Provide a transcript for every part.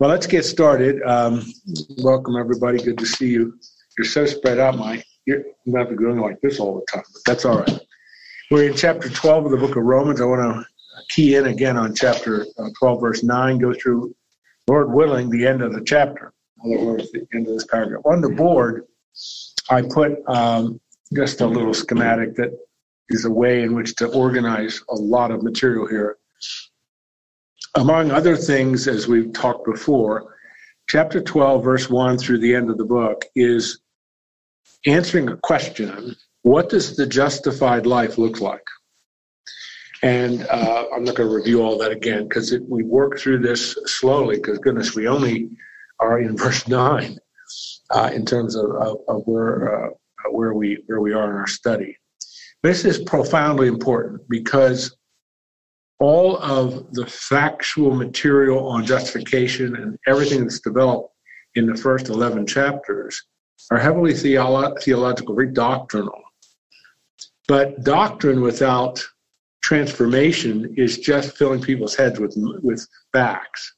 Well, let's get started. Um, welcome, everybody. Good to see you. You're so spread out, Mike. You're not be going like this all the time, but that's all right. We're in chapter 12 of the book of Romans. I want to key in again on chapter uh, 12, verse 9, go through, Lord willing, the end of the chapter. In other words, the end of this paragraph. On the board, I put um, just a little schematic that is a way in which to organize a lot of material here. Among other things, as we've talked before, chapter 12, verse 1 through the end of the book is answering a question what does the justified life look like? And uh, I'm not going to review all that again because we work through this slowly because, goodness, we only are in verse 9 uh, in terms of, of, of where, uh, where, we, where we are in our study. This is profoundly important because all of the factual material on justification and everything that's developed in the first 11 chapters are heavily theolo- theological, very doctrinal. But doctrine without transformation is just filling people's heads with, with facts.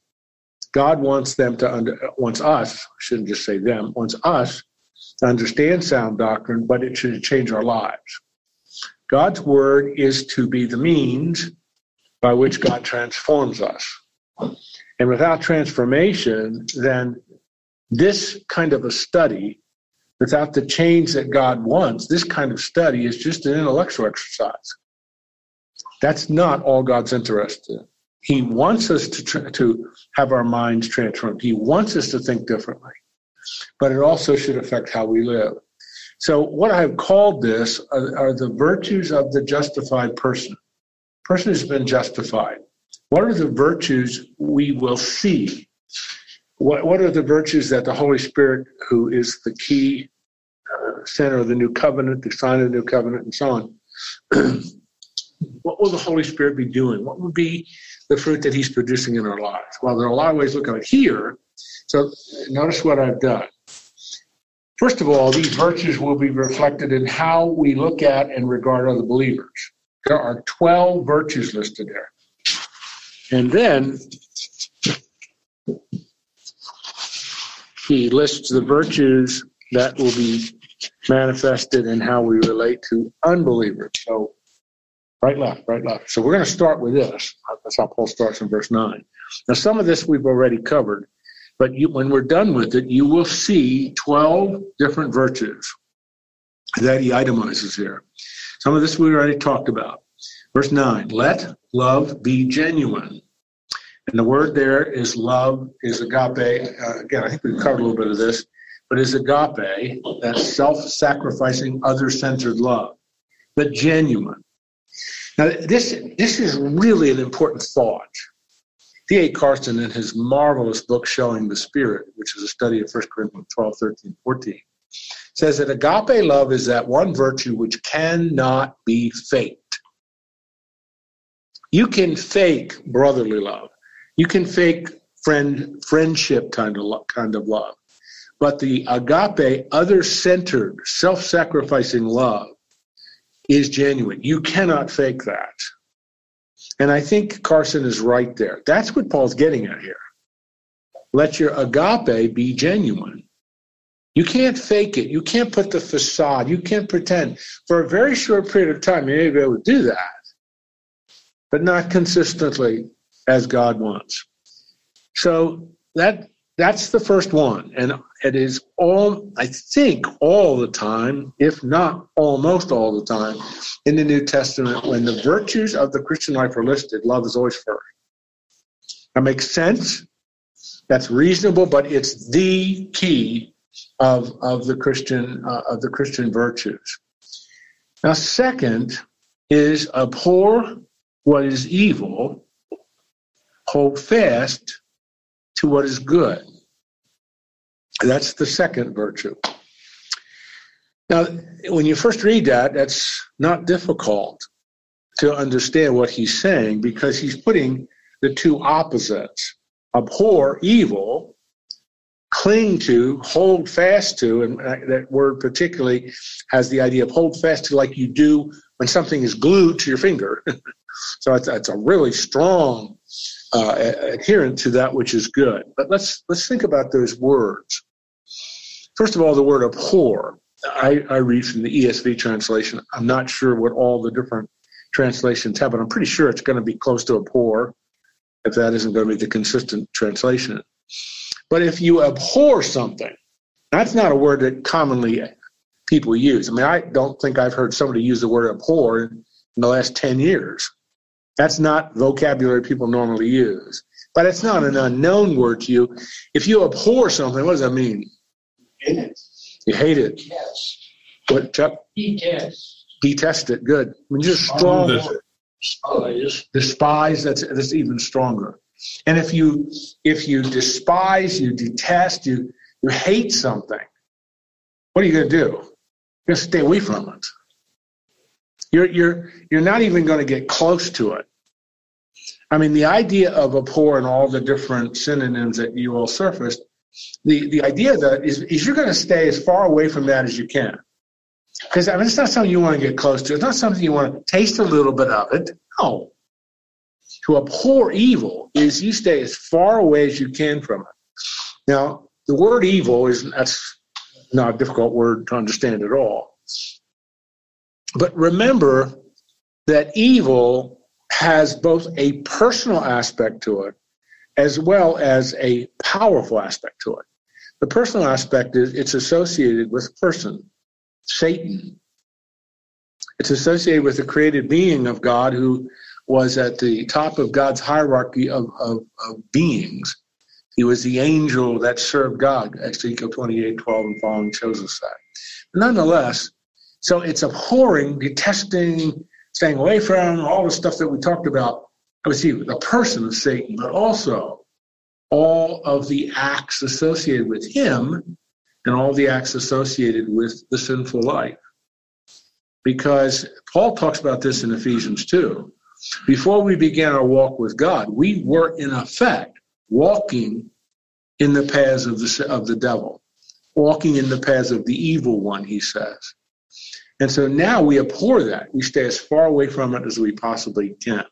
God wants them to under, wants us, I shouldn't just say them, wants us to understand sound doctrine, but it should change our lives. God's word is to be the means by which God transforms us. And without transformation, then this kind of a study, without the change that God wants, this kind of study is just an intellectual exercise. That's not all God's interested in. He wants us to, to have our minds transformed. He wants us to think differently. But it also should affect how we live. So, what I've called this are, are the virtues of the justified person. Person has been justified. What are the virtues we will see? What, what are the virtues that the Holy Spirit, who is the key uh, center of the new covenant, the sign of the new covenant, and so on, what will the Holy Spirit be doing? What would be the fruit that He's producing in our lives? Well, there are a lot of ways to look at it here. So, notice what I've done. First of all, these virtues will be reflected in how we look at and regard other believers. There are 12 virtues listed there. And then he lists the virtues that will be manifested in how we relate to unbelievers. So, right, left, right, left. So, we're going to start with this. That's how Paul starts in verse 9. Now, some of this we've already covered. But you, when we're done with it, you will see 12 different virtues that he itemizes here. Some of this we already talked about. Verse 9 let love be genuine. And the word there is love, is agape. Uh, again, I think we've covered a little bit of this, but is agape, that's self sacrificing, other centered love, but genuine. Now, this, this is really an important thought. D.A. Carson, in his marvelous book, Showing the Spirit, which is a study of 1 Corinthians 12, 13, 14, says that agape love is that one virtue which cannot be faked. You can fake brotherly love. You can fake friend friendship kind of kind of love. But the agape, other-centered, self-sacrificing love is genuine. You cannot fake that. And I think Carson is right there. That's what Paul's getting at here. Let your agape be genuine. You can't fake it. You can't put the facade. You can't pretend. For a very short period of time, you may be able to do that, but not consistently as God wants. So that that's the first one. And it is all, I think, all the time, if not almost all the time, in the New Testament, when the virtues of the Christian life are listed, love is always first. That makes sense. That's reasonable, but it's the key of, of the Christian uh, of the Christian virtues. Now, second is abhor what is evil, hold fast to what is good. That's the second virtue. Now, when you first read that, that's not difficult to understand what he's saying because he's putting the two opposites abhor evil, cling to, hold fast to, and that word particularly has the idea of hold fast to like you do when something is glued to your finger. so it's, it's a really strong uh, adherent to that which is good. But let's let's think about those words. First of all, the word abhor. I, I read from the ESV translation. I'm not sure what all the different translations have, but I'm pretty sure it's going to be close to abhor, if that isn't going to be the consistent translation. But if you abhor something, that's not a word that commonly people use. I mean, I don't think I've heard somebody use the word abhor in the last 10 years. That's not vocabulary people normally use. But it's not an unknown word to you. If you abhor something, what does that mean? Hate it. You hate it. Yes. What, Chuck? Detest. Detest it. Good. I mean, oh, just strong. Despise. Despise. That's that's even stronger. And if you if you despise, you detest, you you hate something, what are you going to do? You're going to stay away from it. You're you're you're not even going to get close to it. I mean, the idea of abhor and all the different synonyms that you all surfaced, the, the idea that is, is you're going to stay as far away from that as you can. Because I mean, it's not something you want to get close to. It's not something you want to taste a little bit of it. No. To abhor evil is you stay as far away as you can from it. Now, the word evil is that's not a difficult word to understand at all. But remember that evil has both a personal aspect to it as well as a powerful aspect to it. The personal aspect is it's associated with a person, Satan. It's associated with the created being of God who was at the top of God's hierarchy of, of, of beings. He was the angel that served God. Ezekiel 28, 12 and following shows us that. Nonetheless, so it's abhorring, detesting, staying away from all the stuff that we talked about. Obviously, the person of Satan, but also all of the acts associated with him and all the acts associated with the sinful life. Because Paul talks about this in Ephesians 2. Before we began our walk with God, we were in effect walking in the paths of the, of the devil, walking in the paths of the evil one, he says. And so now we abhor that. We stay as far away from it as we possibly can.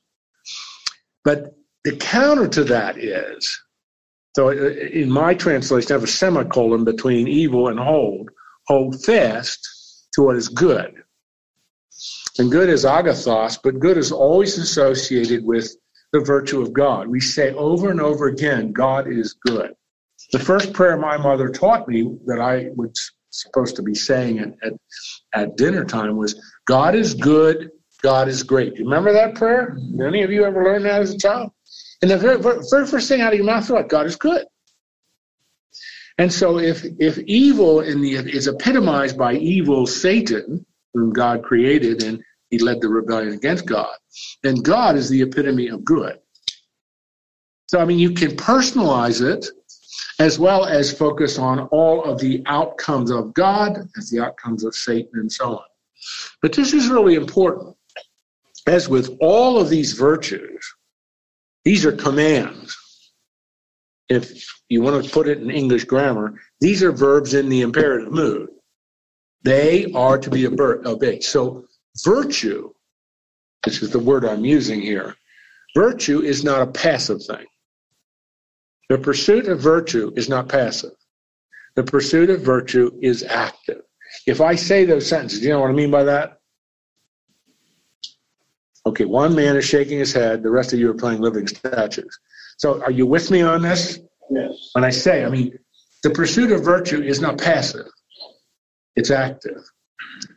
But the counter to that is so uh, in my translation, I have a semicolon between evil and hold. Hold fast to what is good. And good is agathos, but good is always associated with the virtue of God. We say over and over again, God is good. The first prayer my mother taught me that I was supposed to be saying at, at, at dinner time was, God is good, God is great. You remember that prayer? Any of you ever learn that as a child? And the very, very first thing out of your mouth is what? God is good. And so if if evil in the is epitomized by evil Satan, whom God created and he led the rebellion against God, And God is the epitome of good. So I mean you can personalize it as well as focus on all of the outcomes of God as the outcomes of Satan and so on. But this is really important. As with all of these virtues, these are commands. If you want to put it in English grammar, these are verbs in the imperative mood. They are to be obeyed. So, virtue, this is the word I'm using here, virtue is not a passive thing. The pursuit of virtue is not passive. The pursuit of virtue is active. If I say those sentences, do you know what I mean by that? Okay, one man is shaking his head, the rest of you are playing living statues. So are you with me on this? Yes. When I say, I mean, the pursuit of virtue is not passive, it's active.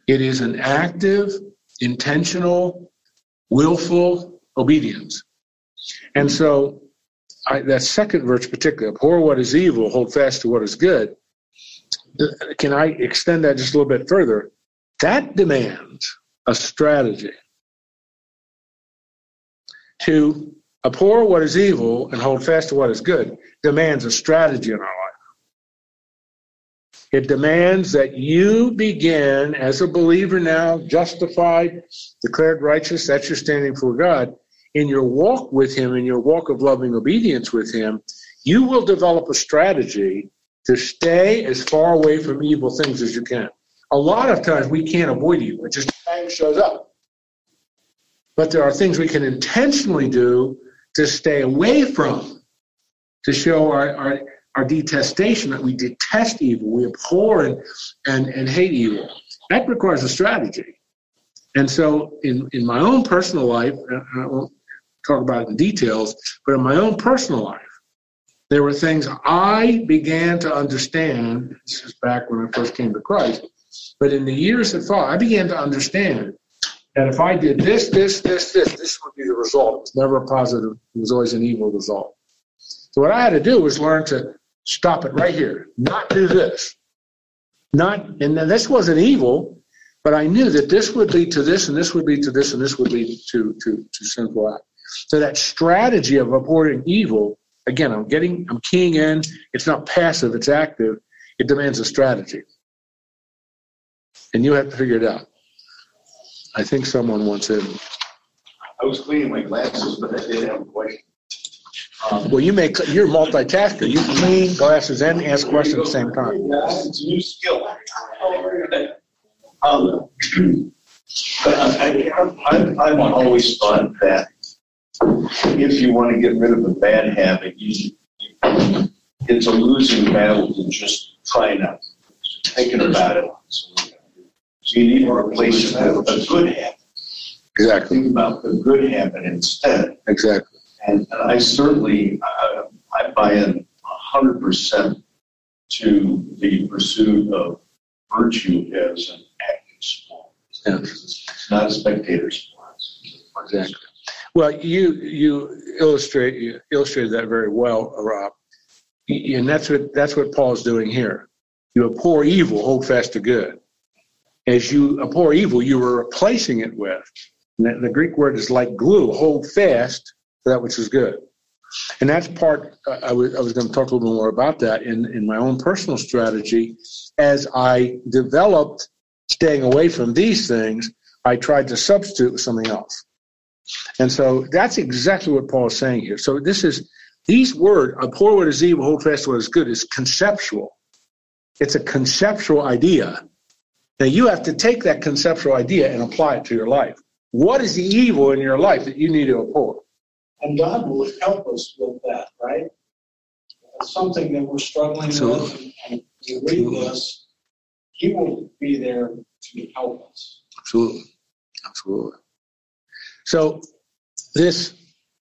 It is an active, intentional, willful obedience. And so I, that second verse, particularly, abhor what is evil, hold fast to what is good. Can I extend that just a little bit further? That demands a strategy to abhor what is evil and hold fast to what is good demands a strategy in our life. It demands that you begin, as a believer now, justified, declared righteous, that's your standing before God, in your walk with Him, in your walk of loving obedience with Him, you will develop a strategy to stay as far away from evil things as you can. A lot of times we can't avoid evil, it just shows up. But there are things we can intentionally do to stay away from, to show our, our, our detestation that we detest evil, we abhor and, and, and hate evil. That requires a strategy. And so, in, in my own personal life, I won't talk about it in details, but in my own personal life, there were things I began to understand. This is back when I first came to Christ. But in the years that followed, I began to understand that if I did this, this, this, this, this would be the result. It was never a positive, it was always an evil result. So what I had to do was learn to stop it right here, not do this. Not, and this wasn't evil, but I knew that this would lead to this, and this would lead to this, and this would lead to, to, to sinful act. So that strategy of avoiding evil, again, I'm getting, I'm keying in. It's not passive, it's active. It demands a strategy. And you have to figure it out. I think someone wants in. I was cleaning my glasses, but I did have a question. Well, you make, you're a multitasker. You clean glasses and ask questions at the same time. It's a new skill. Um, But I, I, I've always thought that if you want to get rid of a bad habit, you, it's a losing battle to just try not thinking about it. So you need to replace it with a good habit. Exactly, Think about the good habit instead. exactly. And, and I certainly, I, I buy in hundred percent to the pursuit of virtue as an active sport. Yeah. It's not a spectator sport. Exactly. Well, you you illustrate you illustrated that very well, Rob. And that's what that's what Paul's doing here. You abhor evil, hold fast to good. As you abhor evil, you were replacing it with. the Greek word is like glue. Hold fast that which is good. And that's part. uh, I was going to talk a little more about that in in my own personal strategy as I developed staying away from these things. I tried to substitute with something else. And so that's exactly what Paul is saying here. So this is these words, abhor what is evil, hold fast what is good, is conceptual. It's a conceptual idea. Now you have to take that conceptual idea and apply it to your life. What is the evil in your life that you need to abhor? And God will help us with that, right? It's something that we're struggling with, Absolutely. and we read this, He will be there to help us. Absolutely. Absolutely. So this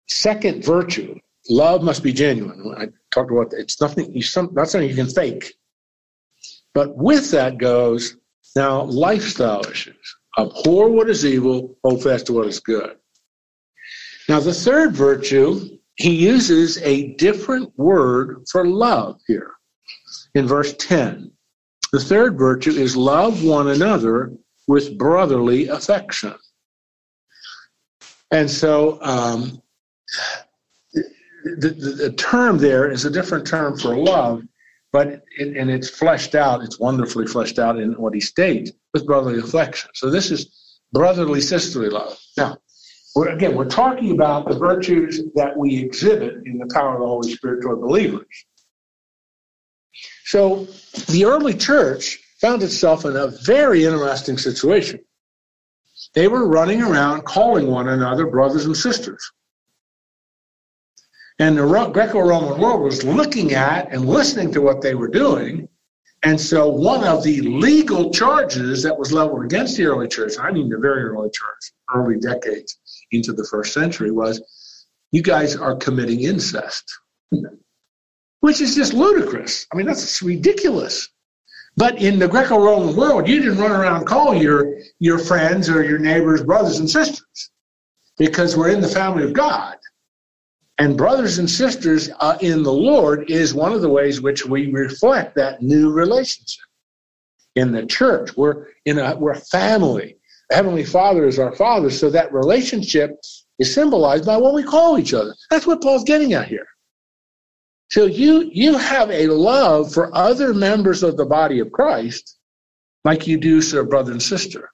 second virtue, love must be genuine. I talked about that. It's nothing you some not something you can fake. But with that goes now lifestyle issues. Abhor what is evil, hold fast to what is good. Now the third virtue, he uses a different word for love here in verse 10. The third virtue is love one another with brotherly affection. And so um, the, the, the term there is a different term for love, but it, and it's fleshed out, it's wonderfully fleshed out in what he states with brotherly affection. So this is brotherly sisterly love. Now, we're, again, we're talking about the virtues that we exhibit in the power of the Holy Spirit toward believers. So the early church found itself in a very interesting situation. They were running around calling one another brothers and sisters. And the Greco Roman world was looking at and listening to what they were doing. And so, one of the legal charges that was leveled against the early church, I mean the very early church, early decades into the first century, was you guys are committing incest, which is just ludicrous. I mean, that's ridiculous. But in the Greco-Roman world, you didn't run around and call your your friends or your neighbors brothers and sisters because we're in the family of God. And brothers and sisters uh, in the Lord is one of the ways which we reflect that new relationship. In the church, we're in a we're a family. Heavenly Father is our Father, so that relationship is symbolized by what we call each other. That's what Paul's getting at here. So you you have a love for other members of the body of Christ, like you do for a brother and sister.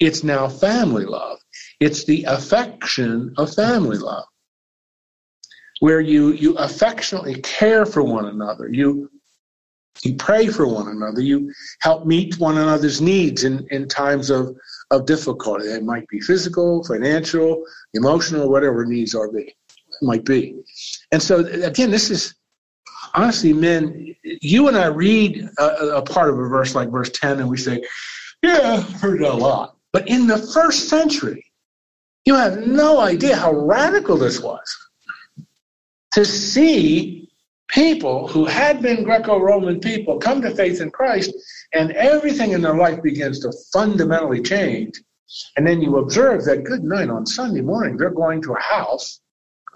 It's now family love. It's the affection of family love, where you you affectionately care for one another. You you pray for one another. You help meet one another's needs in, in times of, of difficulty. It might be physical, financial, emotional, whatever needs are be. might be. And so, again, this is honestly, men, you and I read a, a part of a verse like verse 10 and we say, yeah, heard a lot. But in the first century, you have no idea how radical this was. To see people who had been Greco Roman people come to faith in Christ and everything in their life begins to fundamentally change. And then you observe that good night on Sunday morning, they're going to a house.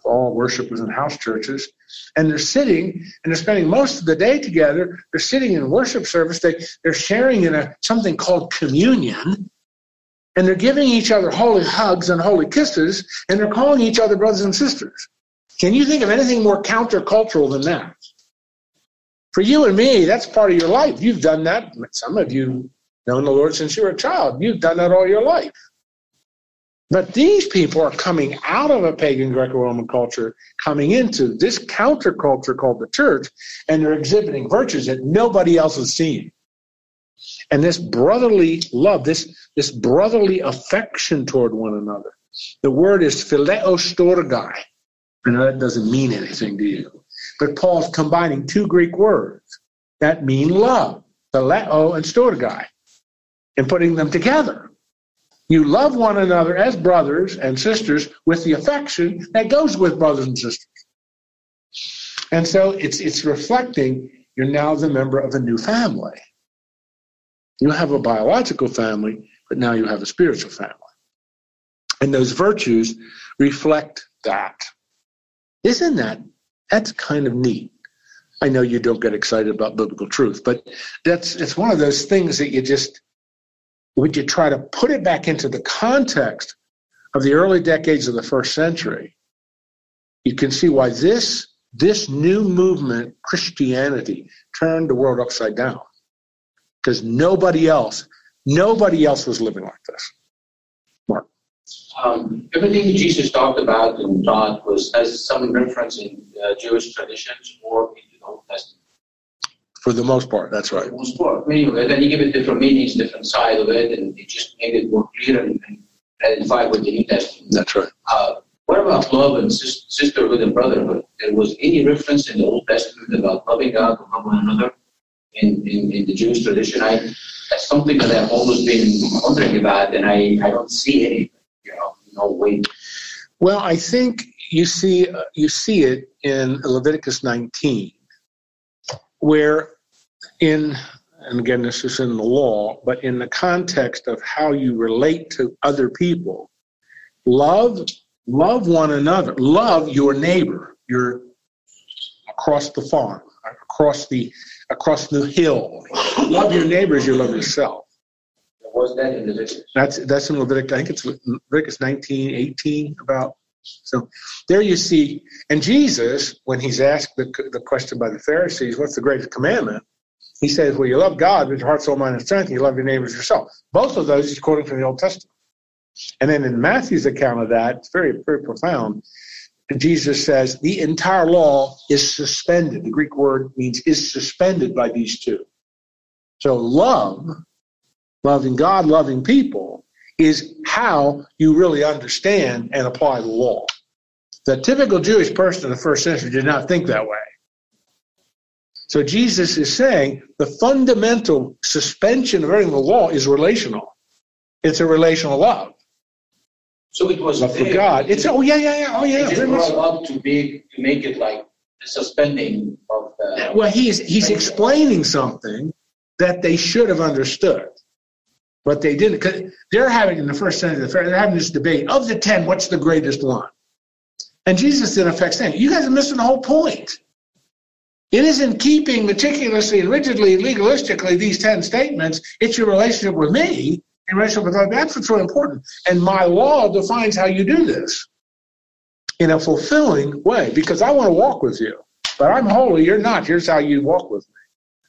All worship was in house churches. And they're sitting and they're spending most of the day together. They're sitting in worship service. They, they're sharing in a, something called communion. And they're giving each other holy hugs and holy kisses. And they're calling each other brothers and sisters. Can you think of anything more countercultural than that? For you and me, that's part of your life. You've done that. Some of you known the Lord since you were a child. You've done that all your life. But these people are coming out of a pagan Greco Roman culture, coming into this counterculture called the church, and they're exhibiting virtues that nobody else has seen. And this brotherly love, this, this brotherly affection toward one another. The word is phileo storgai. I know that doesn't mean anything to you. But Paul's combining two Greek words that mean love, phileo and storgai, and putting them together. You love one another as brothers and sisters with the affection that goes with brothers and sisters. And so it's, it's reflecting you're now the member of a new family. You have a biological family, but now you have a spiritual family. And those virtues reflect that. Isn't that that's kind of neat? I know you don't get excited about biblical truth, but that's it's one of those things that you just would you try to put it back into the context of the early decades of the first century, you can see why this this new movement, Christianity, turned the world upside down. Because nobody else, nobody else was living like this. Um, everything Jesus talked about and taught was has some reference in uh, Jewish traditions or in the Old Testament. For the most part, that's right. For the most part. Anyway, then you give it different meanings, different side of it, and it just made it more clear and, and identified with the New Testament. That's right. Uh, what about love and sis- sisterhood and brotherhood? There was any reference in the Old Testament about loving God and love one another in, in, in the Jewish tradition? I that's something that I've always been wondering about, and I, I don't see anything no way. Well, I think you see uh, you see it in Leviticus 19, where in and again this is in the law, but in the context of how you relate to other people, love love one another, love your neighbor, your across the farm, across the across the hill. love your neighbor as you love yourself. Was that in Leviticus? That's that's in Leviticus. I think it's Leviticus 19, 18 about. So there you see, and Jesus, when he's asked the, the question by the Pharisees, what's the greatest commandment? He says, well, you love God with your heart, soul, mind, and strength, and you love your neighbors yourself. Both of those he's quoting from the Old Testament. And then in Matthew's account of that, it's very, very profound. Jesus says the entire law is suspended. The Greek word means is suspended by these two. So love loving God, loving people, is how you really understand and apply the law. The typical Jewish person in the first century did not think that way. So Jesus is saying the fundamental suspension of everything in the law is relational. It's a relational love. So it was love for God. It's oh yeah yeah yeah oh yeah. It brought up to be to make it like the suspending of the. Well, he's he's explaining something that they should have understood. But they didn't, because they're having in the first century, of the Ferrari, they're having this debate of the 10, what's the greatest one? And Jesus, in effect, saying, You guys are missing the whole point. It isn't keeping meticulously and rigidly, legalistically these 10 statements. It's your relationship with me and relationship with God. That's what's really important. And my law defines how you do this in a fulfilling way because I want to walk with you. But I'm holy, you're not. Here's how you walk with me.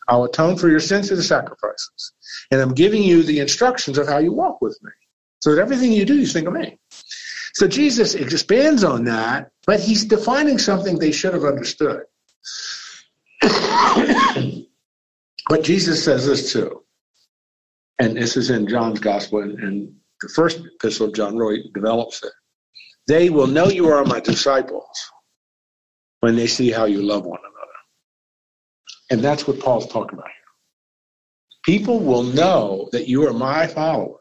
I'll atone for your sins through the sacrifices. And I'm giving you the instructions of how you walk with me. So that everything you do, you think of me. So Jesus expands on that, but he's defining something they should have understood. but Jesus says this too. And this is in John's gospel, and, and the first epistle of John really develops it. They will know you are my disciples when they see how you love one another. And that's what Paul's talking about here. People will know that you are my followers.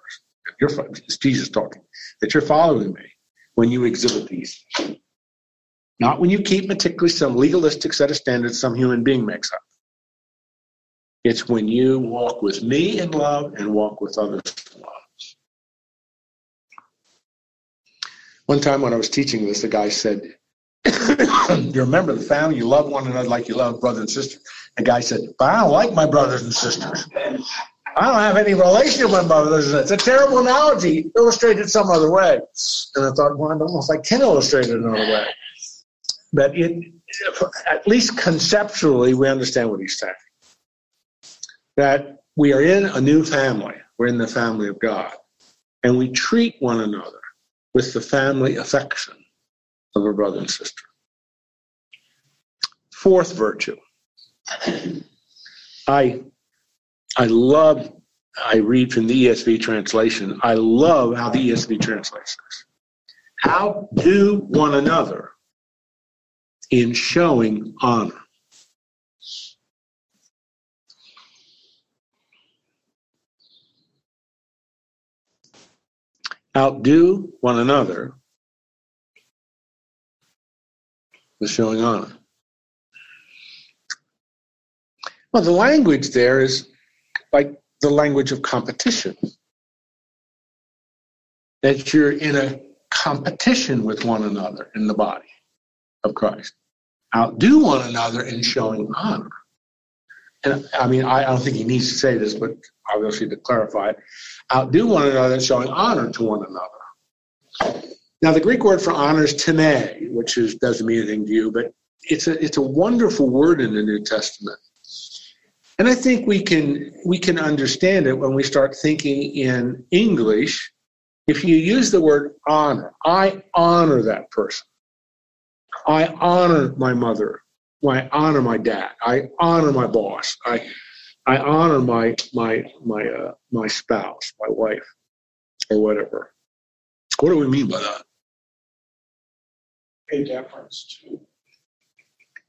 It's Jesus talking, that you're following me when you exhibit these. Not when you keep meticulously some legalistic set of standards some human being makes up. It's when you walk with me in love and walk with others in love. One time when I was teaching this, the guy said, You remember the family, you love one another like you love brother and sister. The guy said, But I don't like my brothers and sisters. I don't have any relationship with my brothers and sisters. It's a terrible analogy, Illustrate it some other way. And I thought, well, I don't know if I can illustrate it another way. But it, at least conceptually, we understand what he's saying. That we are in a new family. We're in the family of God. And we treat one another with the family affection of a brother and sister. Fourth virtue. I I love I read from the ESV translation. I love how the ESV translates this. Outdo one another in showing honor. Outdo one another with showing honor. Well, the language there is like the language of competition. That you're in a competition with one another in the body of Christ. Outdo one another in showing honor. And I mean, I, I don't think he needs to say this, but obviously to clarify it, outdo one another in showing honor to one another. Now, the Greek word for honor is timē, which is, doesn't mean anything to you, but it's a, it's a wonderful word in the New Testament. And I think we can we can understand it when we start thinking in English. If you use the word honor, I honor that person. I honor my mother. I honor my dad. I honor my boss. I I honor my my my uh, my spouse, my wife, or whatever. What do we mean by that? Pay deference to.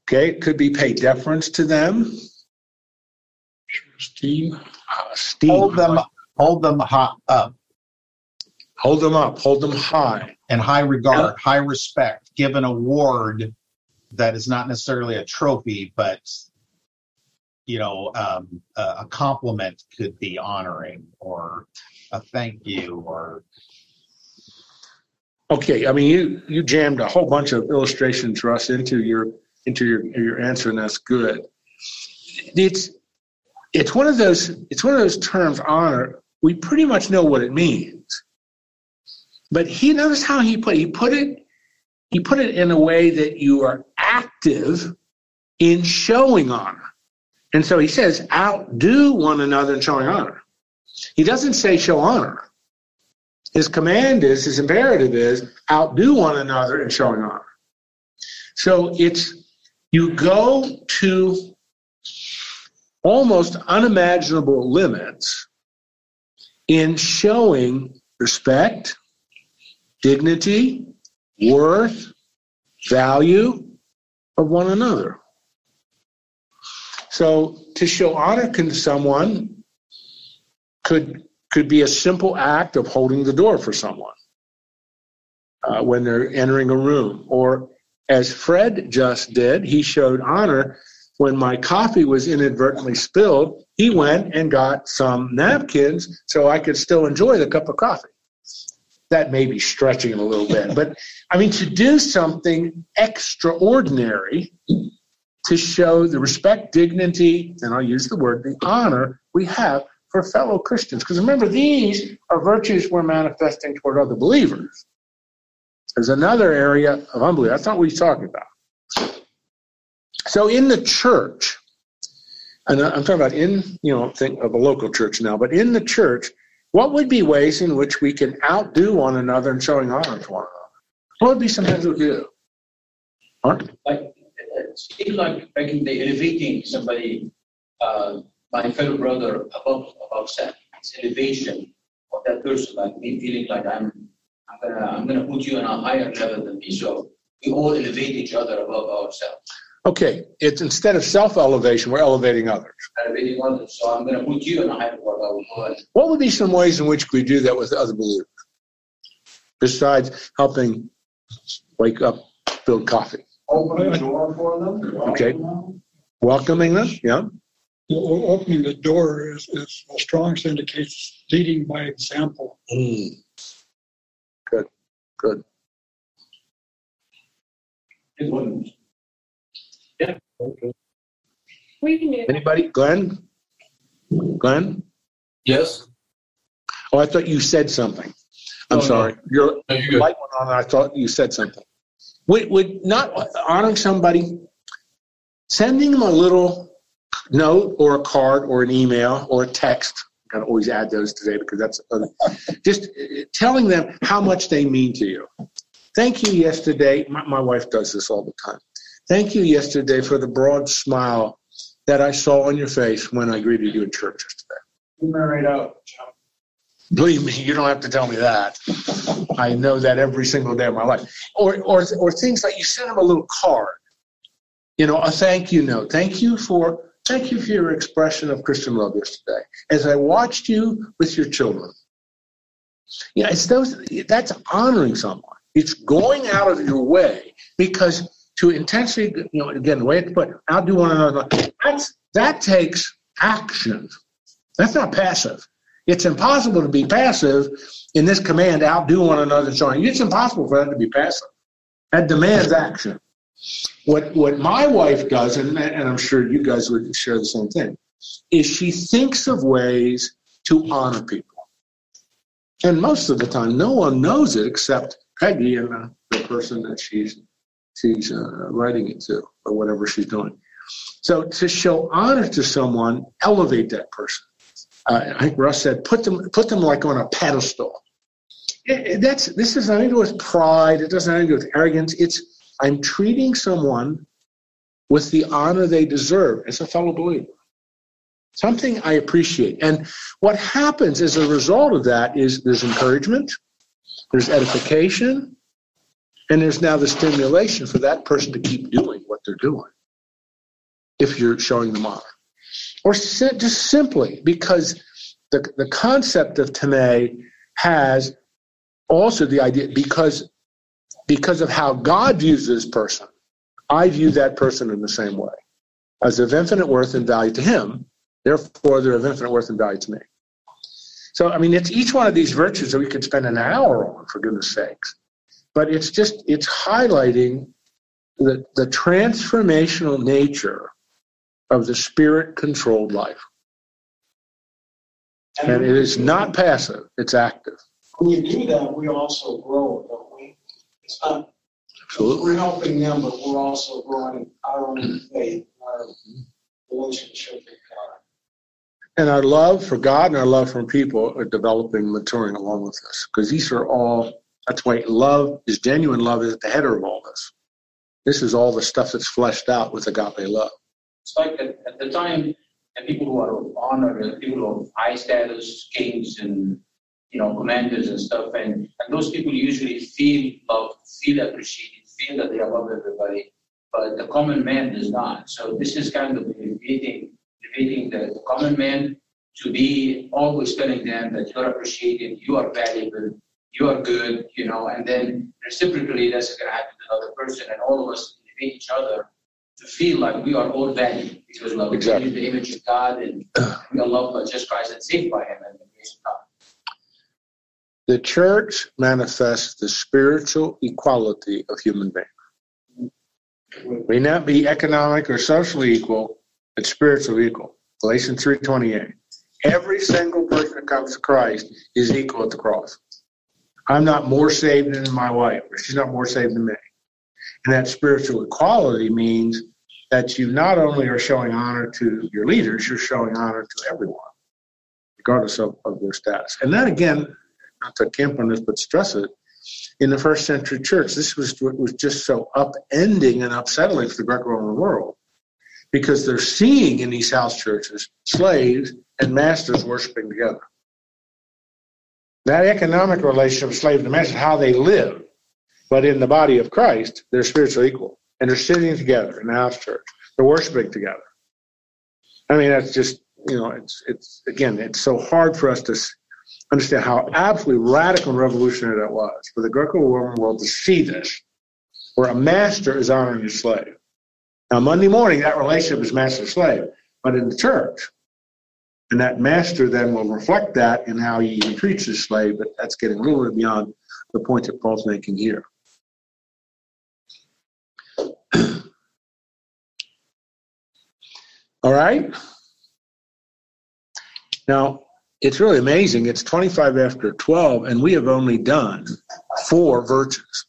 Okay, it could be pay deference to them. Steve, uh, Steve, hold them hold them high, up hold them up, hold them high. in high regard, high respect. Give an award that is not necessarily a trophy, but you know, um, a, a compliment could be honoring or a thank you or Okay, I mean you you jammed a whole bunch of illustrations for us into your into your your answer, and that's good. It's it's one of those it's one of those terms honor. We pretty much know what it means, but he notice how he put he put it he put it in a way that you are active in showing honor, and so he says outdo one another in showing honor. He doesn't say show honor. His command is, his imperative is, outdo one another in showing honor. So it's, you go to almost unimaginable limits in showing respect, dignity, worth, value of one another. So to show honor to someone could could be a simple act of holding the door for someone uh, when they're entering a room. Or as Fred just did, he showed honor when my coffee was inadvertently spilled. He went and got some napkins so I could still enjoy the cup of coffee. That may be stretching it a little bit, but I mean, to do something extraordinary to show the respect, dignity, and I'll use the word, the honor we have for fellow Christians. Because remember, these are virtues we're manifesting toward other believers. There's another area of unbelief. That's not what he's talking about. So in the church, and I'm talking about in, you know, think of a local church now, but in the church, what would be ways in which we can outdo one another in showing honor to one another? What would be some things we do? Like, seems like back in the elevating somebody, uh, my fellow brother above above self. It's elevation of that person, like me feeling like I'm I'm gonna I'm gonna put you on a higher level than me. So we all elevate each other above ourselves. Okay, it's instead of self-elevation, we're elevating others. Elevating others. So I'm going to put you in a higher order. I will go and What would be some ways in which we do that with other believers? Besides helping wake up, build coffee, Open the door for them. Okay. them. welcoming them, yeah? O- Opening the door is, is the strongest indicates leading by example. Mm. Good, good. it wouldn't. We can do that. Anybody? Glenn? Glenn? Yes? Oh, I thought you said something. I'm Oh, no. sorry. Your No, you're good. light went on, and I thought you said something. Would, would not honoring somebody, sending them a little note or a card or an email or a text, gotta always add those today because that's, uh, just uh, telling them how much they mean to you. Thank you yesterday, my, my wife does this all the time. Thank you yesterday for the broad smile that I saw on your face when I greeted you in church yesterday. You married out, John. Believe me, you don't have to tell me that. I know that every single day of my life. Or, or, or things like you send them a little card, you know, a thank you note. Thank you for, thank you for your expression of Christian love yesterday. As I watched you with your children. Yeah, it's those, that's honoring someone. It's going out of your way because to intentionally, you know, again, wait, but I'll do one another, that's, that takes action. That's not passive. It's impossible to be passive in this command, outdo one another, so on. It's impossible for that to be passive. That demands action. What what my wife does, and, and I'm sure you guys would share the same thing, is she thinks of ways to honor people. And most of the time, no one knows it except Peggy and the person that she's she's uh, writing it to, or whatever she's doing. So to show honor to someone, elevate that person uh, I think Russ said, put them put them like on a pedestal. It- it- that's this is nothing to do with pride. It doesn't have to do with arrogance. It's I'm treating someone with the honor they deserve as a fellow believer. Something I appreciate. And what happens as a result of that is there's encouragement, there's edification, and there's now the stimulation for that person to keep doing what they're doing if you're showing them honor or just simply because the, the concept of timē has also the idea because because of how God views this person, I view that person in the same way as of infinite worth and value to him. Therefore, they're of infinite worth and value to me. So, I mean, it's each one of these virtues that we could spend an hour on, for goodness sakes. But it's just it's highlighting the the transformational nature of the spirit controlled life. And it is not passive, it's active. When we do that, we also grow, don't we? It's not, we're helping them, but we're also growing our own faith, our relationship with God. And our love for God and our love for people are developing, maturing along with us. Because these are all, that's why love is genuine love is at the header of all this. This is all the stuff that's fleshed out with agape love. It's like at, at the time, the people who are honored, honor, the people of high status, kings and you know commanders and stuff, and, and those people usually feel loved, feel appreciated, feel that they are above everybody, but the common man does not. So this is kind of elevating the, the common man to be always telling them that you're appreciated, you are valuable, you are good, you know, and then reciprocally that's going to happen to another person, and all of us elevate each other to feel like we are all valued because we are Exactly. in the image of God and we are loved by Jesus Christ and saved by Him and the grace of God. The church manifests the spiritual equality of human beings. We not be economic or socially equal, but spiritually equal. Galatians 3.28. Every single person that comes to Christ is equal at the cross. I'm not more saved than my wife, or she's not more saved than me. And that spiritual equality means that you not only are showing honor to your leaders, you're showing honor to everyone, regardless of, of their status. And then again, not to camp on this, but stress it, in the first century church, this was was just so upending and upsetting for the Greco-Roman world because they're seeing in these house churches slaves and masters worshiping together. That economic relationship of slave to master, how they live, But in the body of Christ, they're spiritually equal. And they're sitting together in the house church. They're worshiping together. I mean, that's just, you know, it's, it's again, it's so hard for us to understand how absolutely radical and revolutionary that was for the Greco Roman world to see this, where a master is honoring his slave. Now, Monday morning, that relationship is master slave. But in the church, and that master then will reflect that in how he treats his slave, but that's getting a little bit beyond the point that Paul's making here. All right? Now, it's really amazing. It's 25 after 12, and we have only done four virtues.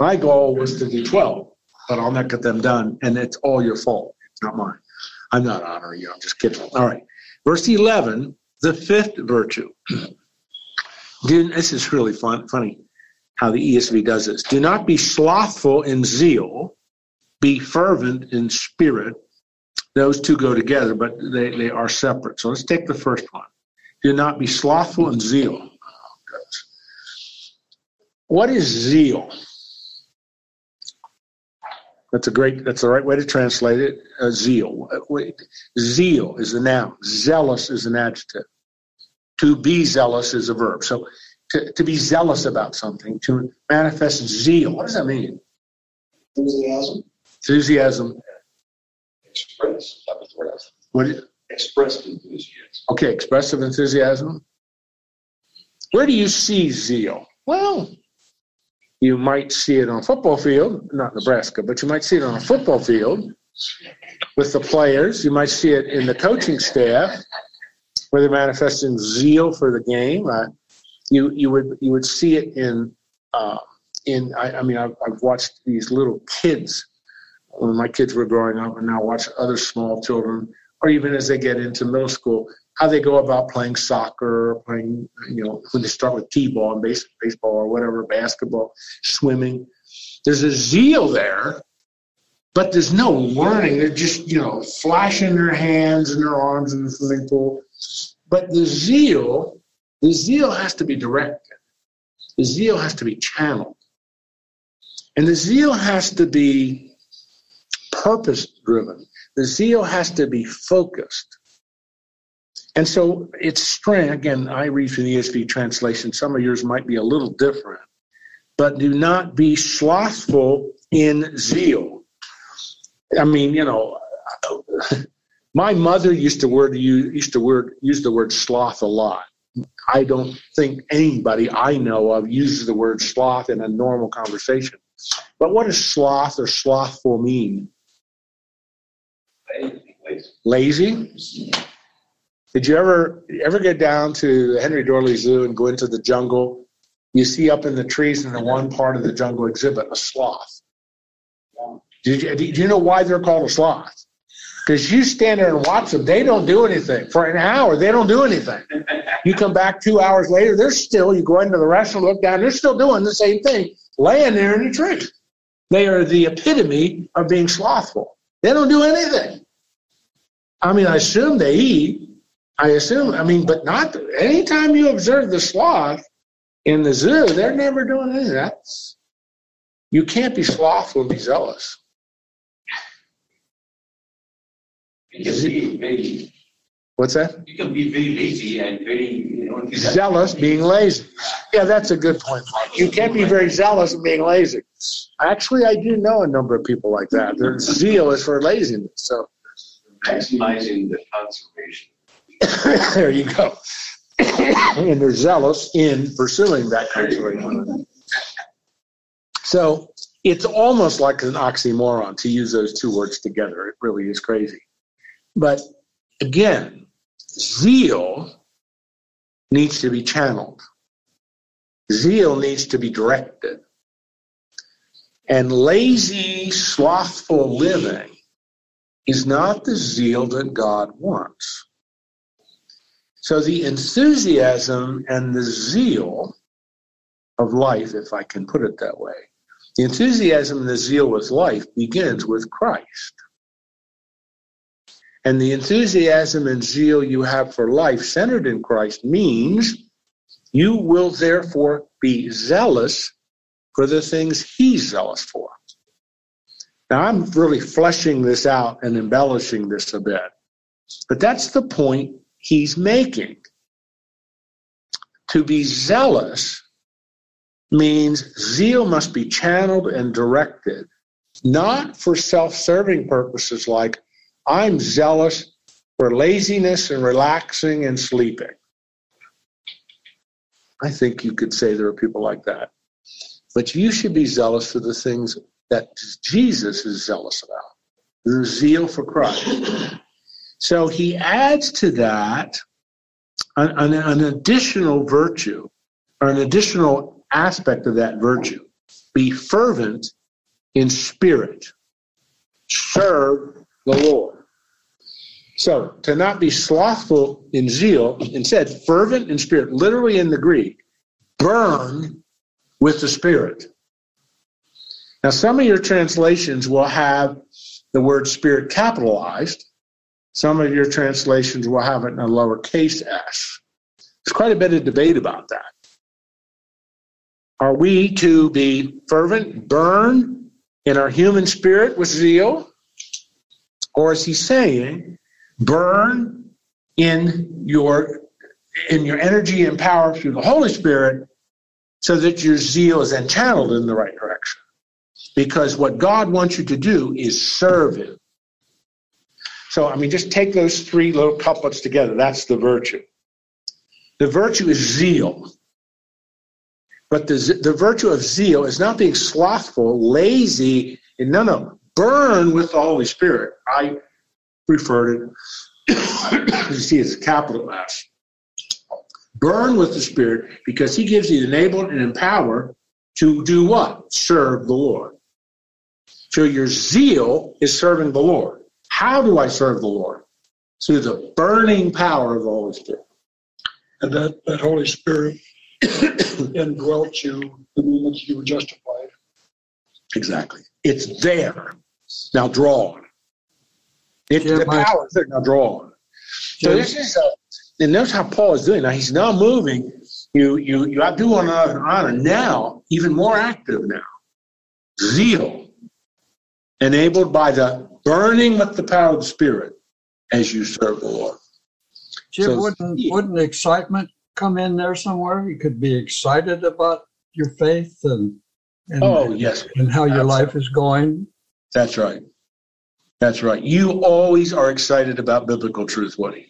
My goal was to do 12, but I'll not get them done, and it's all your fault. It's not mine. I'm not honoring you. I'm just kidding. All right. Verse 11, the fifth virtue. This is really fun, funny how the ESV does this. Do not be slothful in zeal, be fervent in spirit. Those two go together, but they, they are separate. So let's take the first one. Do not be slothful in zeal. Oh, what is zeal? That's a great. That's the right way to translate it. Uh, zeal. Zeal is a noun. Zealous is an adjective. To be zealous is a verb. So, to, to be zealous about something, to manifest zeal. What does that mean? Enthusiasm. Enthusiasm. Express. That was the word. What? Is, Expressed enthusiasm. Okay, expressive enthusiasm. Where do you see zeal? Well, you might see it on a football field, not Nebraska, but you might see it on a football field with the players. You might see it in the coaching staff where they're manifesting zeal for the game. Uh, you you would you would see it in uh, in I, I mean I've, I've, watched these little kids when my kids were growing up, and now watch other small children, or even as they get into middle school, how they go about playing soccer, playing, you know, when they start with t-ball and base, baseball or whatever, basketball, swimming. There's a zeal there, but there's no learning. They're just, you know, flashing their hands and their arms in the swimming pool. But the zeal, the zeal has to be directed. The zeal has to be channeled. And the zeal has to be purpose driven. The zeal has to be focused. And so it's strength. Again, I read from the ESV translation. Some of yours might be a little different. But do not be slothful in zeal. I mean, you know, my mother used to word you used to word use the word sloth a lot. I don't think anybody I know of uses the word sloth in a normal conversation. But what does sloth or slothful mean? Lazy. Did you ever ever get down to the Henry Doorly Zoo and go into the jungle? You see up in the trees in the one part of the jungle exhibit a sloth. Did you, do you know why they're called a sloth? Because you stand there and watch them, they don't do anything. For an hour, they don't do anything. You come back two hours later, they're still, you go into the restaurant, look down, they're still doing the same thing, laying there in the tree. They are the epitome of being slothful. They don't do anything. I mean, I assume they eat, I assume, I mean, but not anytime you observe the sloth in the zoo, they're never doing anything. That's you can't be slothful and be zealous. You can be very, What's that? you can be very lazy and very, you know. Zealous, being lazy. Yeah, that's a good point. You can't be very zealous and being lazy. Actually, I do know a number of people like that. Their zeal is for laziness. So Maximizing the conservation. there you go. and they're zealous in pursuing that conservation. So it's almost like an oxymoron to use those two words together. It really is crazy. But again, zeal needs to be channeled. Zeal needs to be directed. And lazy, slothful living is not the zeal that God wants. So the enthusiasm and the zeal of life, if I can put it that way, the enthusiasm and the zeal with life begins with Christ. And the enthusiasm and zeal you have for life centered in Christ means you will therefore be zealous for the things he's zealous for. Now, I'm really fleshing this out and embellishing this a bit, but that's the point he's making. To be zealous means zeal must be channeled and directed, not for self serving purposes like I'm zealous for laziness and relaxing and sleeping. I think you could say there are people like that. But you should be zealous for the things that Jesus is zealous about the zeal for Christ. So he adds to that an, an, an additional virtue or an additional aspect of that virtue. Be fervent in spirit, serve the Lord. So to not be slothful in zeal, instead, fervent in spirit, literally in the Greek, burn with the Spirit. Now, some of your translations will have the word spirit capitalized. Some of your translations will have it in a lowercase s. There's quite a bit of debate about that. Are we to be fervent, burn in our human spirit with zeal? Or is he saying, burn in your in your energy and power through the Holy Spirit so that your zeal is then channeled in the right direction. Because what God wants you to do is serve Him. So, I mean, just take those three little couplets together. That's the virtue. The virtue is zeal. But the, the virtue of zeal is not being slothful, lazy, and no, no, burn with the Holy Spirit. I referred to you see, it's a capital S. Burn with the Spirit because He gives you the enablement and empower to do what? Serve the Lord. So your zeal is serving the Lord. How do I serve the Lord? Through the burning power of the Holy Spirit. And that, that Holy Spirit indwelt you the moment you were justified. Exactly. It's there. Now draw on. It's Yeah, the my- power is there. Now draw on. So this is a, and notice how Paul is doing. Now he's now moving. You you you I do one another honor now, even more active now. Zeal, enabled by the burning with the power of the Spirit as you serve the Lord. Jim, So- wouldn't, wouldn't excitement come in there somewhere? You could be excited about your faith and and, Oh yes, and how your Absolutely. life is going. that's right. That's right. You always are excited about biblical truth, Woody.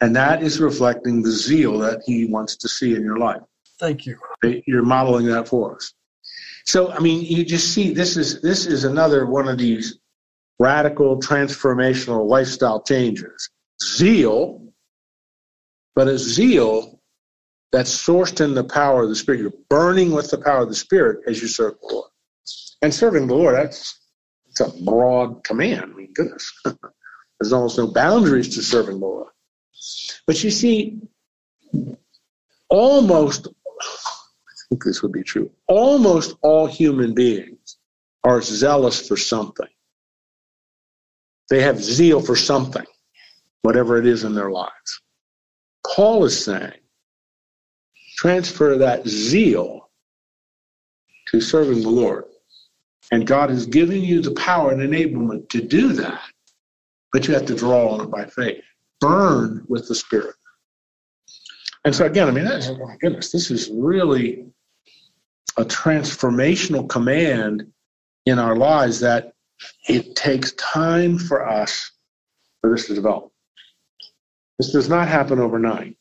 And that is reflecting the zeal that he wants to see in your life. Thank you. You're modeling that for us. So, I mean, you just see this is this is another one of these radical transformational lifestyle changes. Zeal, but a zeal that's sourced in the power of the Spirit. You're burning with the power of the Spirit as you serve the Lord. And serving the Lord, that's it's a broad command. I mean, goodness. There's almost no boundaries to serving the Lord. But you see, almost, I think this would be true, almost all human beings are zealous for something. They have zeal for something, whatever it is in their lives. Paul is saying, transfer that zeal to serving the Lord. And God has given you the power and enablement to do that, but you have to draw on it by faith. Burn with the Spirit. And so, again, I mean, oh my goodness, this is really a transformational command in our lives that it takes time for us for this to develop. This does not happen overnight.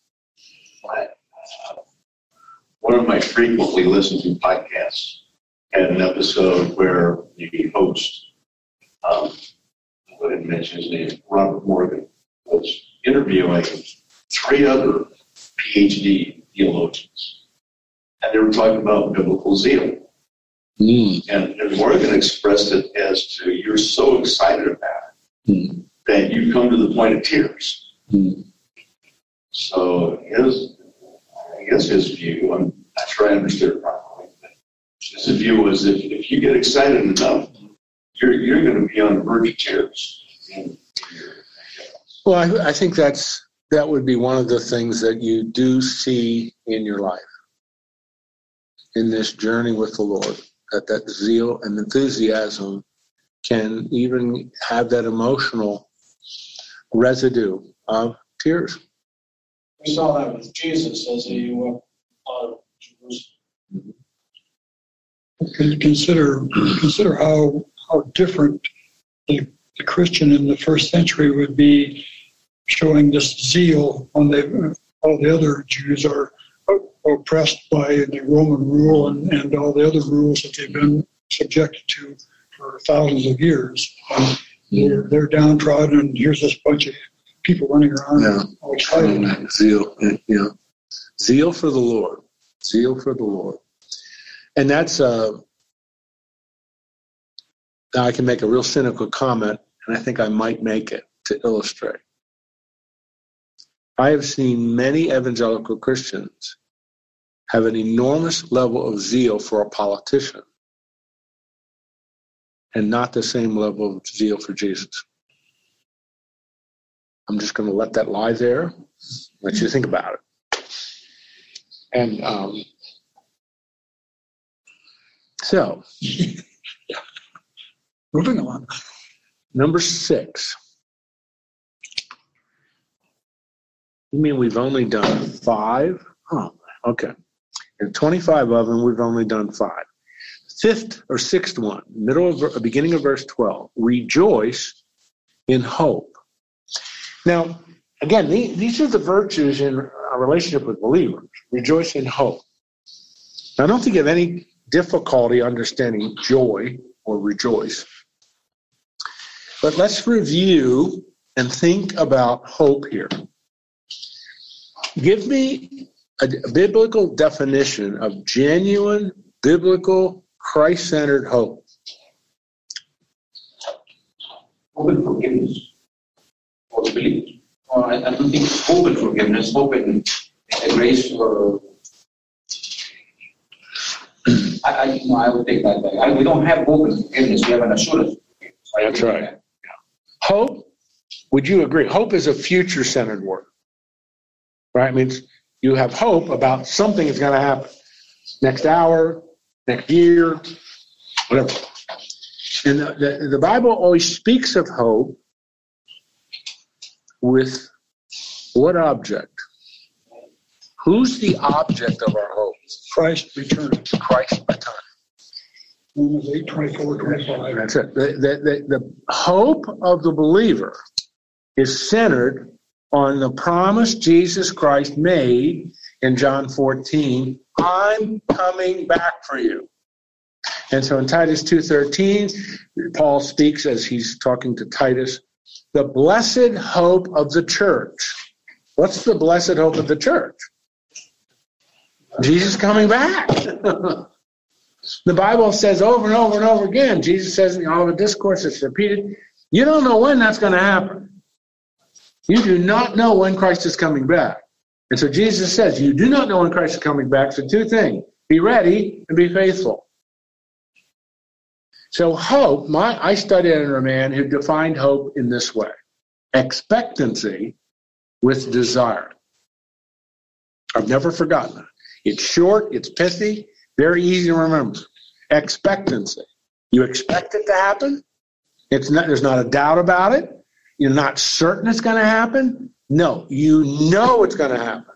One of my frequently listened to podcasts had an episode where the host, um, I and mention his name, Robert Morgan, was interviewing three other PhD theologians. And they were talking about biblical zeal. And, and Morgan expressed it as to you're so excited about it Mm. that you come to the point of tears. Mm. So his, I guess his view, I'm not sure I understood it properly, but his view was if, if you get excited enough, you're, you're going to be on the verge of tears. in- in your- Well, I, I think that's that would be one of the things that you do see in your life. in this journey with the Lord. That that zeal and enthusiasm can even have that emotional residue of tears. We saw that with Jesus as he went out of Jerusalem. Can you consider, consider how, how different the, the Christian in the first century would be showing this zeal when they, all the other Jews are oppressed by the Roman rule and, and all the other rules that they've been subjected to for thousands of years. And they're, they're downtrodden, and here's this bunch of people running around Yeah. all excited. Zeal, yeah. Zeal for the Lord. Zeal for the Lord. And that's, uh, now I can make a real cynical comment, and I think I might make it to illustrate. I have seen many evangelical Christians have an enormous level of zeal for a politician and not the same level of zeal for Jesus. I'm just going to let that lie there, let you think about it. And um, so, Moving on. number six. You mean we've only done five? Oh, okay. And 25 of them, we've only done five. Fifth or sixth one, middle of beginning of verse 12. Rejoice in hope. Now, again, the- these are the virtues in a relationship with believers. Rejoice in hope. Now, I don't think have any difficulty understanding joy or rejoice. But let's review and think about hope here. Give me a, biblical definition of genuine, biblical, Christ centered hope. Hope and forgiveness. For the believer. I, I don't think hope and forgiveness, hope and and grace for. I, I, no, I would take that back. I, we don't have hope and forgiveness, we have an assurance. That's right. that. Hope, would you agree? Hope is a future centered word. Right? It means you have hope about something is going to happen next hour, next year, whatever. And the, the, the Bible always speaks of hope with what object? Who's the object of our hope? Christ returning. Christ return. Romans 8, 24, 25. That's it. The, the, the, the hope of the believer is centered on the promise Jesus Christ made in John 14, I'm coming back for you. And so in Titus 2:13, Paul speaks as he's talking to Titus, the blessed hope of the church. What's the blessed hope of the church? Jesus coming back. The Bible says over and over and over again, Jesus says in all the discourse, it's repeated, you don't know when that's going to happen. You do not know when Christ is coming back. And so Jesus says, you do not know when Christ is coming back. So two things, be ready and be faithful. So hope, my, I studied under a man who defined hope in this way. Expectancy with desire. I've never forgotten that. It's short, it's pithy, very easy to remember. Expectancy. You expect it to happen. It's not, there's not a doubt about it. You're not certain it's going to happen. No, you know it's going to happen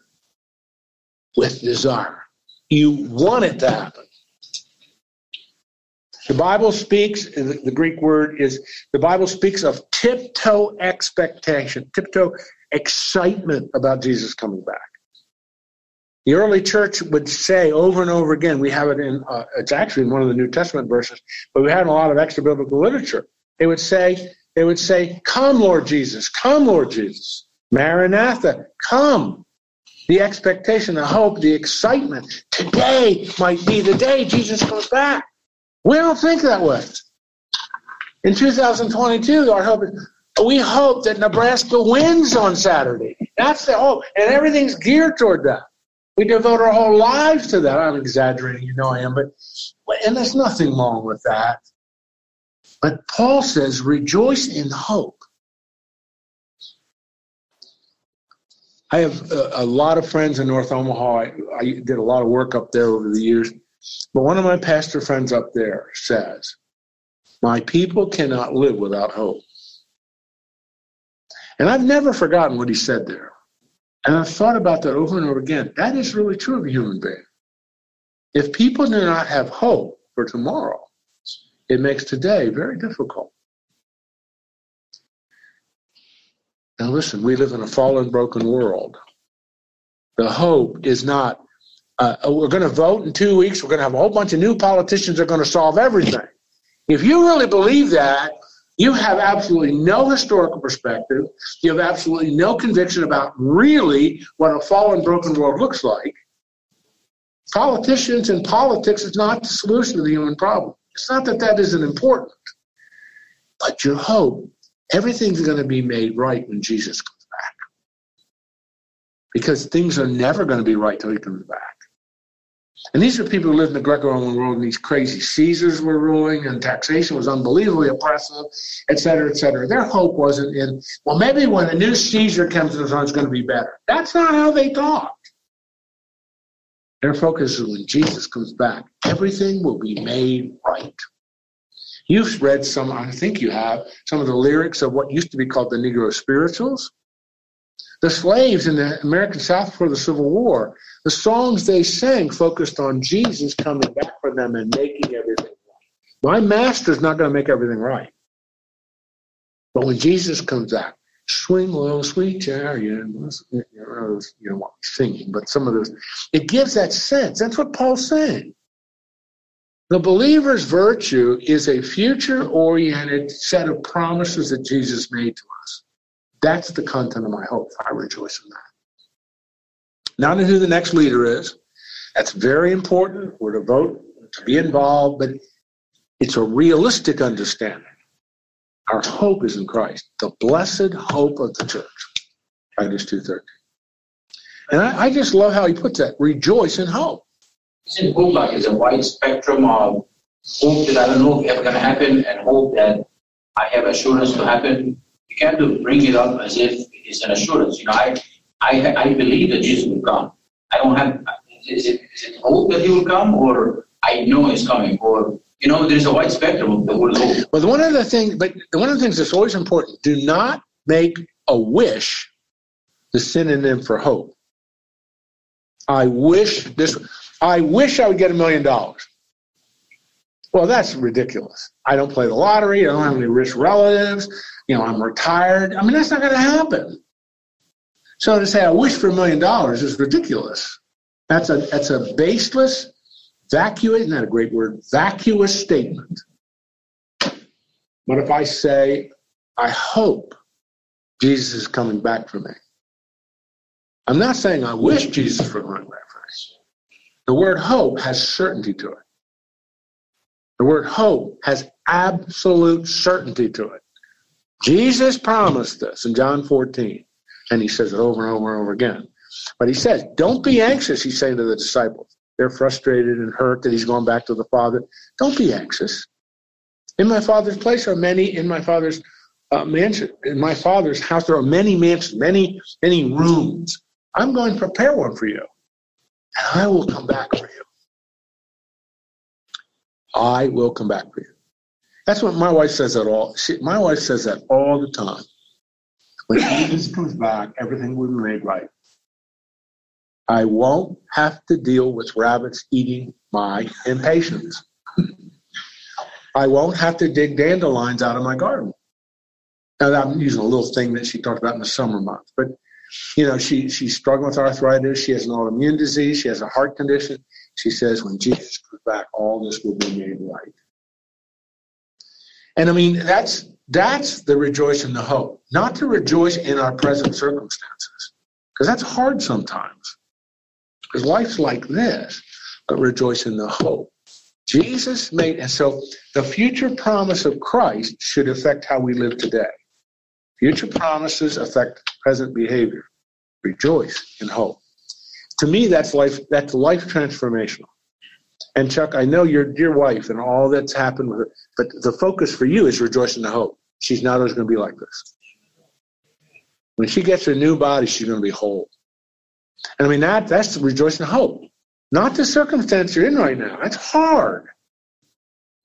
with desire. You want it to happen. The Bible speaks, the Greek word is, the Bible speaks of tiptoe expectation, tiptoe excitement about Jesus coming back. The early church would say over and over again, we have it in, uh, it's actually in one of the New Testament verses, but we in a lot of extra biblical literature. They would say, they would say, come Lord Jesus, come Lord Jesus. Maranatha, come. The expectation, the hope, the excitement. Today might be the day Jesus comes back. We don't think that way. In 2022, our hope is, we hope that Nebraska wins on Saturday. That's the hope. And everything's geared toward that. We devote our whole lives to that. I'm exaggerating, you know I am, but and there's nothing wrong with that. But Paul says, rejoice in hope. I have a, a lot of friends in North Omaha. I, I did a lot of work up there over the years. But one of my pastor friends up there says, My people cannot live without hope. And I've never forgotten what he said there. And I've thought about that over and over again. That is really true of a human being. If people do not have hope for tomorrow, it makes today very difficult. Now, listen, we live in a fallen, broken world. The hope is not, uh, oh, we're going to vote in two weeks, we're going to have a whole bunch of new politicians that are going to solve everything. If you really believe that, you have absolutely no historical perspective. You have absolutely no conviction about really what a fallen, broken world looks like. Politicians and politics is not the solution to the human problem. It's not that that isn't important, but your hope, everything's going to be made right when Jesus comes back. Because things are never going to be right till he comes back. And these are people who lived in the Greco-Roman world, and these crazy Caesars were ruling, and taxation was unbelievably oppressive, et cetera, et cetera. Their hope wasn't in, well, maybe when a new Caesar comes to the throne, it's going to be better. That's not how they thought. Their focus is when Jesus comes back, everything will be made right. You've read some, I think you have, some of the lyrics of what used to be called the Negro spirituals. The slaves in the American South before the Civil War, the songs they sang focused on Jesus coming back for them and making everything right. My master's not going to make everything right. But when Jesus comes back, swing low, sweet chariot. You know, you know what singing, but some of those, it gives that sense. That's what Paul's saying. The believer's virtue is a future oriented set of promises that Jesus made to us. That's the content of my hope. I rejoice in that. Not in who the next leader is. That's very important. We're to vote, to be involved, but it's a realistic understanding. Our hope is in Christ, the blessed hope of the church. Titus 2.13. And I, I, just love how he puts that. Rejoice in hope. Isn't hope like it's a wide spectrum of hope that I don't know if ever going to happen and hope that I have assurance to happen? You can't bring it up as if it's an assurance. You know, I, I, I believe that Jesus will come. I don't have, is it, is it hope that he will come or I know he's coming or you know, there's a wide spectrum of the one of the things, but one of the things that's always important: do not make a wish the synonym for hope. I wish this. I wish I would get a million dollars. Well, that's ridiculous. I don't play the lottery. I don't have any rich relatives. You know, I'm retired. I mean, that's not going to happen. So to say I wish for a million dollars is ridiculous. That's a that's a baseless Vacuous, isn't that a great word? Vacuous statement. But if I say, I hope Jesus is coming back for me, I'm not saying I wish Jesus were coming back for me. The word hope has certainty to it. The word hope has absolute certainty to it. Jesus promised this in John 14, and he says it over and over and over again. But he says, Don't be anxious, he's saying to the disciples. They're frustrated and hurt that he's going back to the Father. Don't be anxious. In my Father's place are many, in my Father's uh, mansion, in my Father's house, there are many mansions, many, many rooms. I'm going to prepare one for you, and I will come back for you. I will come back for you. That's what my wife says at all. She, my wife says that all the time. When Jesus comes back, everything will be made right. I won't have to deal with rabbits eating my impatiens. I won't have to dig dandelions out of my garden. Now, I'm using a little thing that she talked about in the summer months, but you know, she she's struggling with arthritis. She has an autoimmune disease. She has a heart condition. She says, when Jesus comes back, all this will be made right. And I mean, that's that's the rejoice the hope, not to rejoice in our present circumstances, because that's hard sometimes. Because life's like this, but rejoice in the hope. Jesus made, and so the future promise of Christ should affect how we live today. Future promises affect present behavior. Rejoice in hope. To me, that's life. That's life transformational. And Chuck, I know your dear wife and all that's happened with her, but the focus for you is rejoice in the hope. She's not always going to be like this. When she gets her new body, she's going to be whole. And I mean, that that's rejoicing hope. not the circumstance you're in right now. That's hard.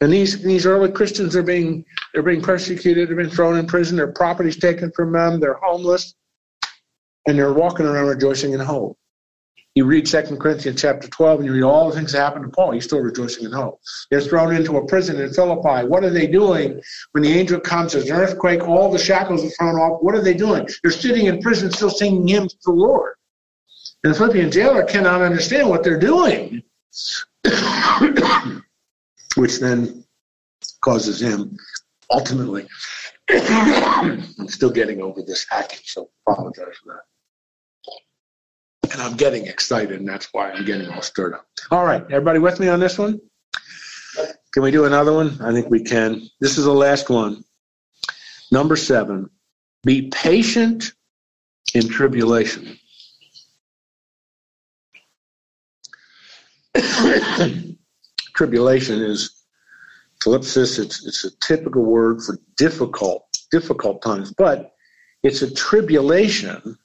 And these these early Christians are being they're being persecuted, they're being thrown in prison, their property's taken from them, they're homeless, and they're walking around rejoicing in hope. You read 2 Corinthians chapter 12 and you read all the things that happened to Paul. He's still rejoicing in hope. They're thrown into a prison in Philippi. What are they doing when the angel comes? There's an earthquake, all the shackles are thrown off. What are they doing? They're sitting in prison still singing hymns to the Lord. And the Philippian jailer cannot understand what they're doing. which then causes him ultimately. I'm still getting over this hacking, so apologize for that. And I'm getting excited, and that's why I'm getting all stirred up. All right, everybody with me on this one? Can we do another one? I think we can. This is the last one. Number seven, be patient in tribulation. tribulation is thlipsis. It's, it's a typical word for difficult, difficult times, but it's a tribulation.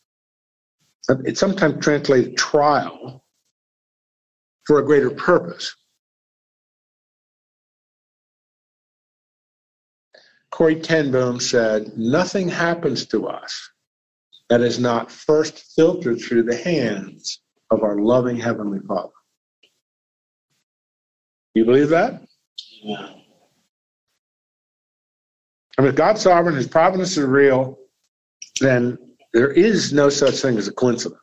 It's sometimes translated trial for a greater purpose. Corrie ten Boom said, Nothing happens to us that is not first filtered through the hands of our loving Heavenly Father. You believe that? Yeah. I mean, if God's sovereign, His providence is real, then there is no such thing as a coincidence.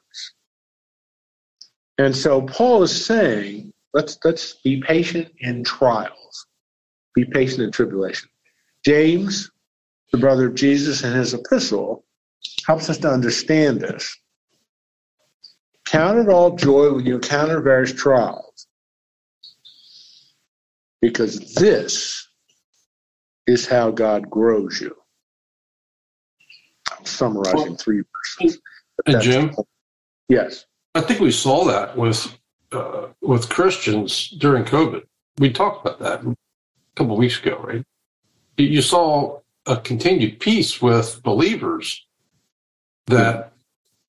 And so Paul is saying, let's let's be patient in trials, be patient in tribulation. James, the brother of Jesus, in his epistle, helps us to understand this. Count it all joy when you encounter various trials because this is how God grows you. I'm summarizing three verses. And Jim? Yes. I think we saw that with uh, with Christians during COVID. We talked about that a couple of weeks ago, right? You saw a continued peace with believers that,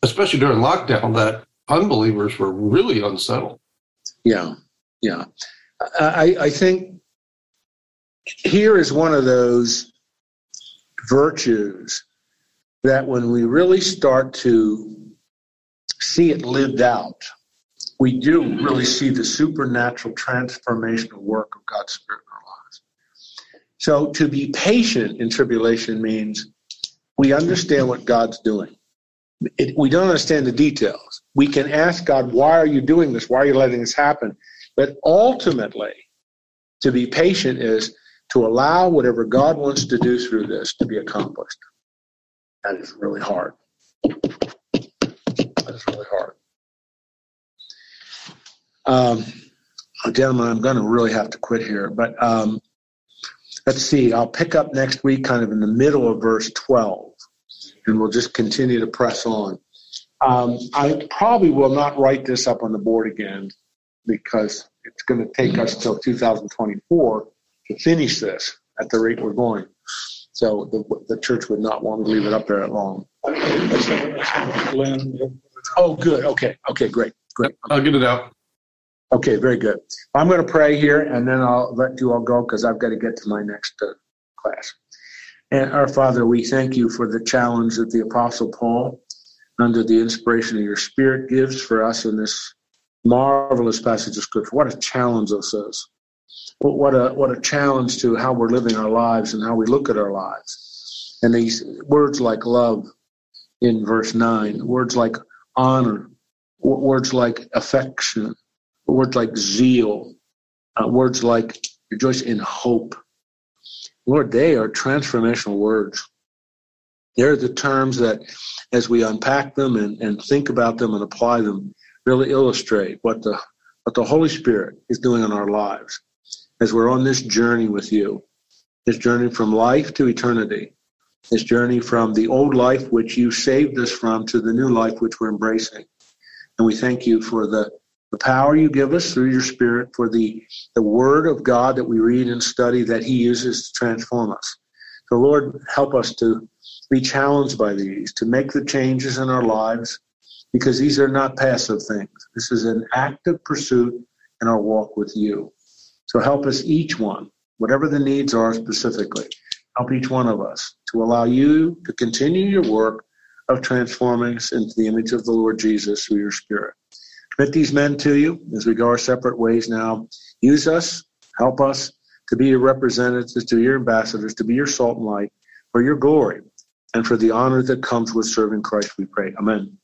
especially during lockdown, that unbelievers were really unsettled. Yeah, yeah. I, I think here is one of those virtues that when we really start to see it lived out, we do really see the supernatural transformational work of God's Spirit in our lives. So to be patient in tribulation means we understand what God's doing. It, we don't understand the details. We can ask God, why are you doing this? Why are you letting this happen? But ultimately, to be patient is to allow whatever God wants to do through this to be accomplished. That is really hard. That is really hard. Um, gentlemen, I'm going to really have to quit here, but um, let's see. I'll pick up next week, kind of in the middle of verse 12, and we'll just continue to press on. Um, I probably will not write this up on the board again because it's going to take us till 2024 to finish this at the rate we're going. So the, the church would not want to leave it up there that long. Oh, good. Okay. Okay, great. Great. I'll get it out. Okay, very good. I'm going to pray here and then I'll let you all go because I've got to get to my next uh, class. And our Father, we thank you for the challenge that the Apostle Paul, under the inspiration of your Spirit, gives for us in this marvelous passage of Scripture. What a challenge this is. What a what a challenge to how we're living our lives and how we look at our lives. And these words like love in verse nine, words like honor, words like affection, words like zeal, uh, words like rejoice in hope. Lord, they are transformational words. They're the terms that, as we unpack them and, and think about them and apply them, really illustrate what the what the Holy Spirit is doing in our lives as we're on this journey with you. This journey from life to eternity. This journey from the old life which you saved us from to the new life which we're embracing. And we thank you for the, the power you give us through your spirit, for the, the word of God that we read and study that he uses to transform us. So Lord, help us to be challenged by these, to make the changes in our lives because these are not passive things. This is an active pursuit in our walk with you. So help us each one, whatever the needs are specifically, help each one of us to allow you to continue your work of transforming us into the image of the Lord Jesus through your Spirit. Commit these men to you as we go our separate ways now. Use us, help us to be your representatives, to your ambassadors, to be your salt and light for your glory and for the honor that comes with serving Christ, we pray. Amen.